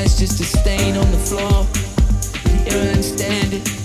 eyes just a stain on the floor. You don't understand it.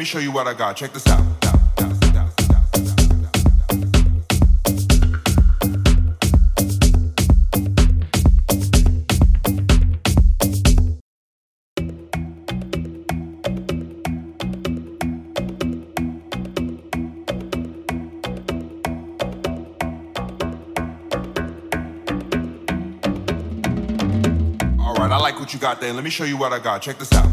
Me show you what I got. Check this out. All right, I like what you got there. Let me show you what I got. Check this out.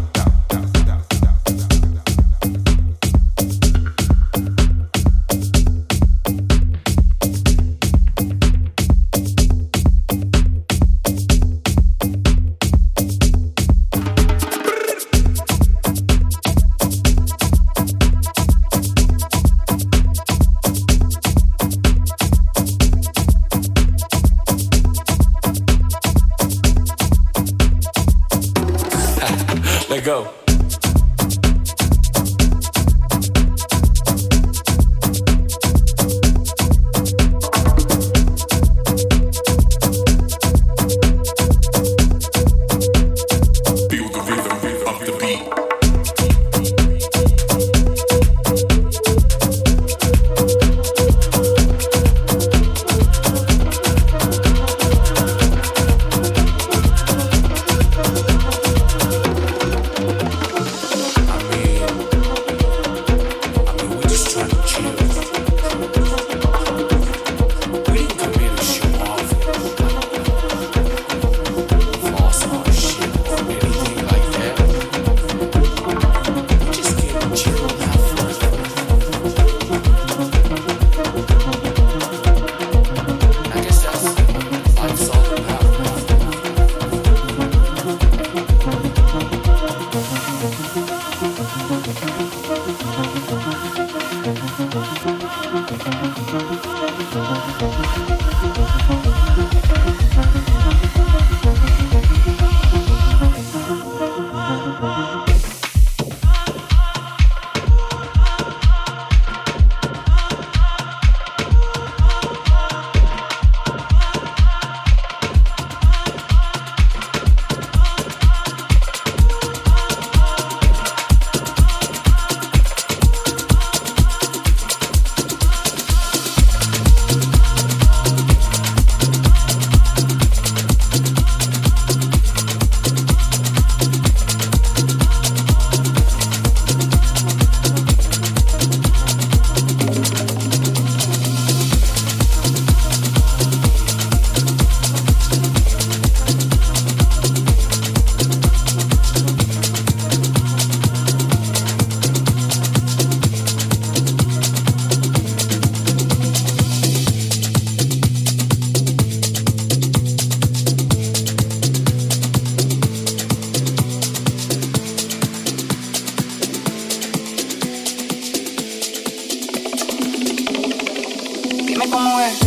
somewhere.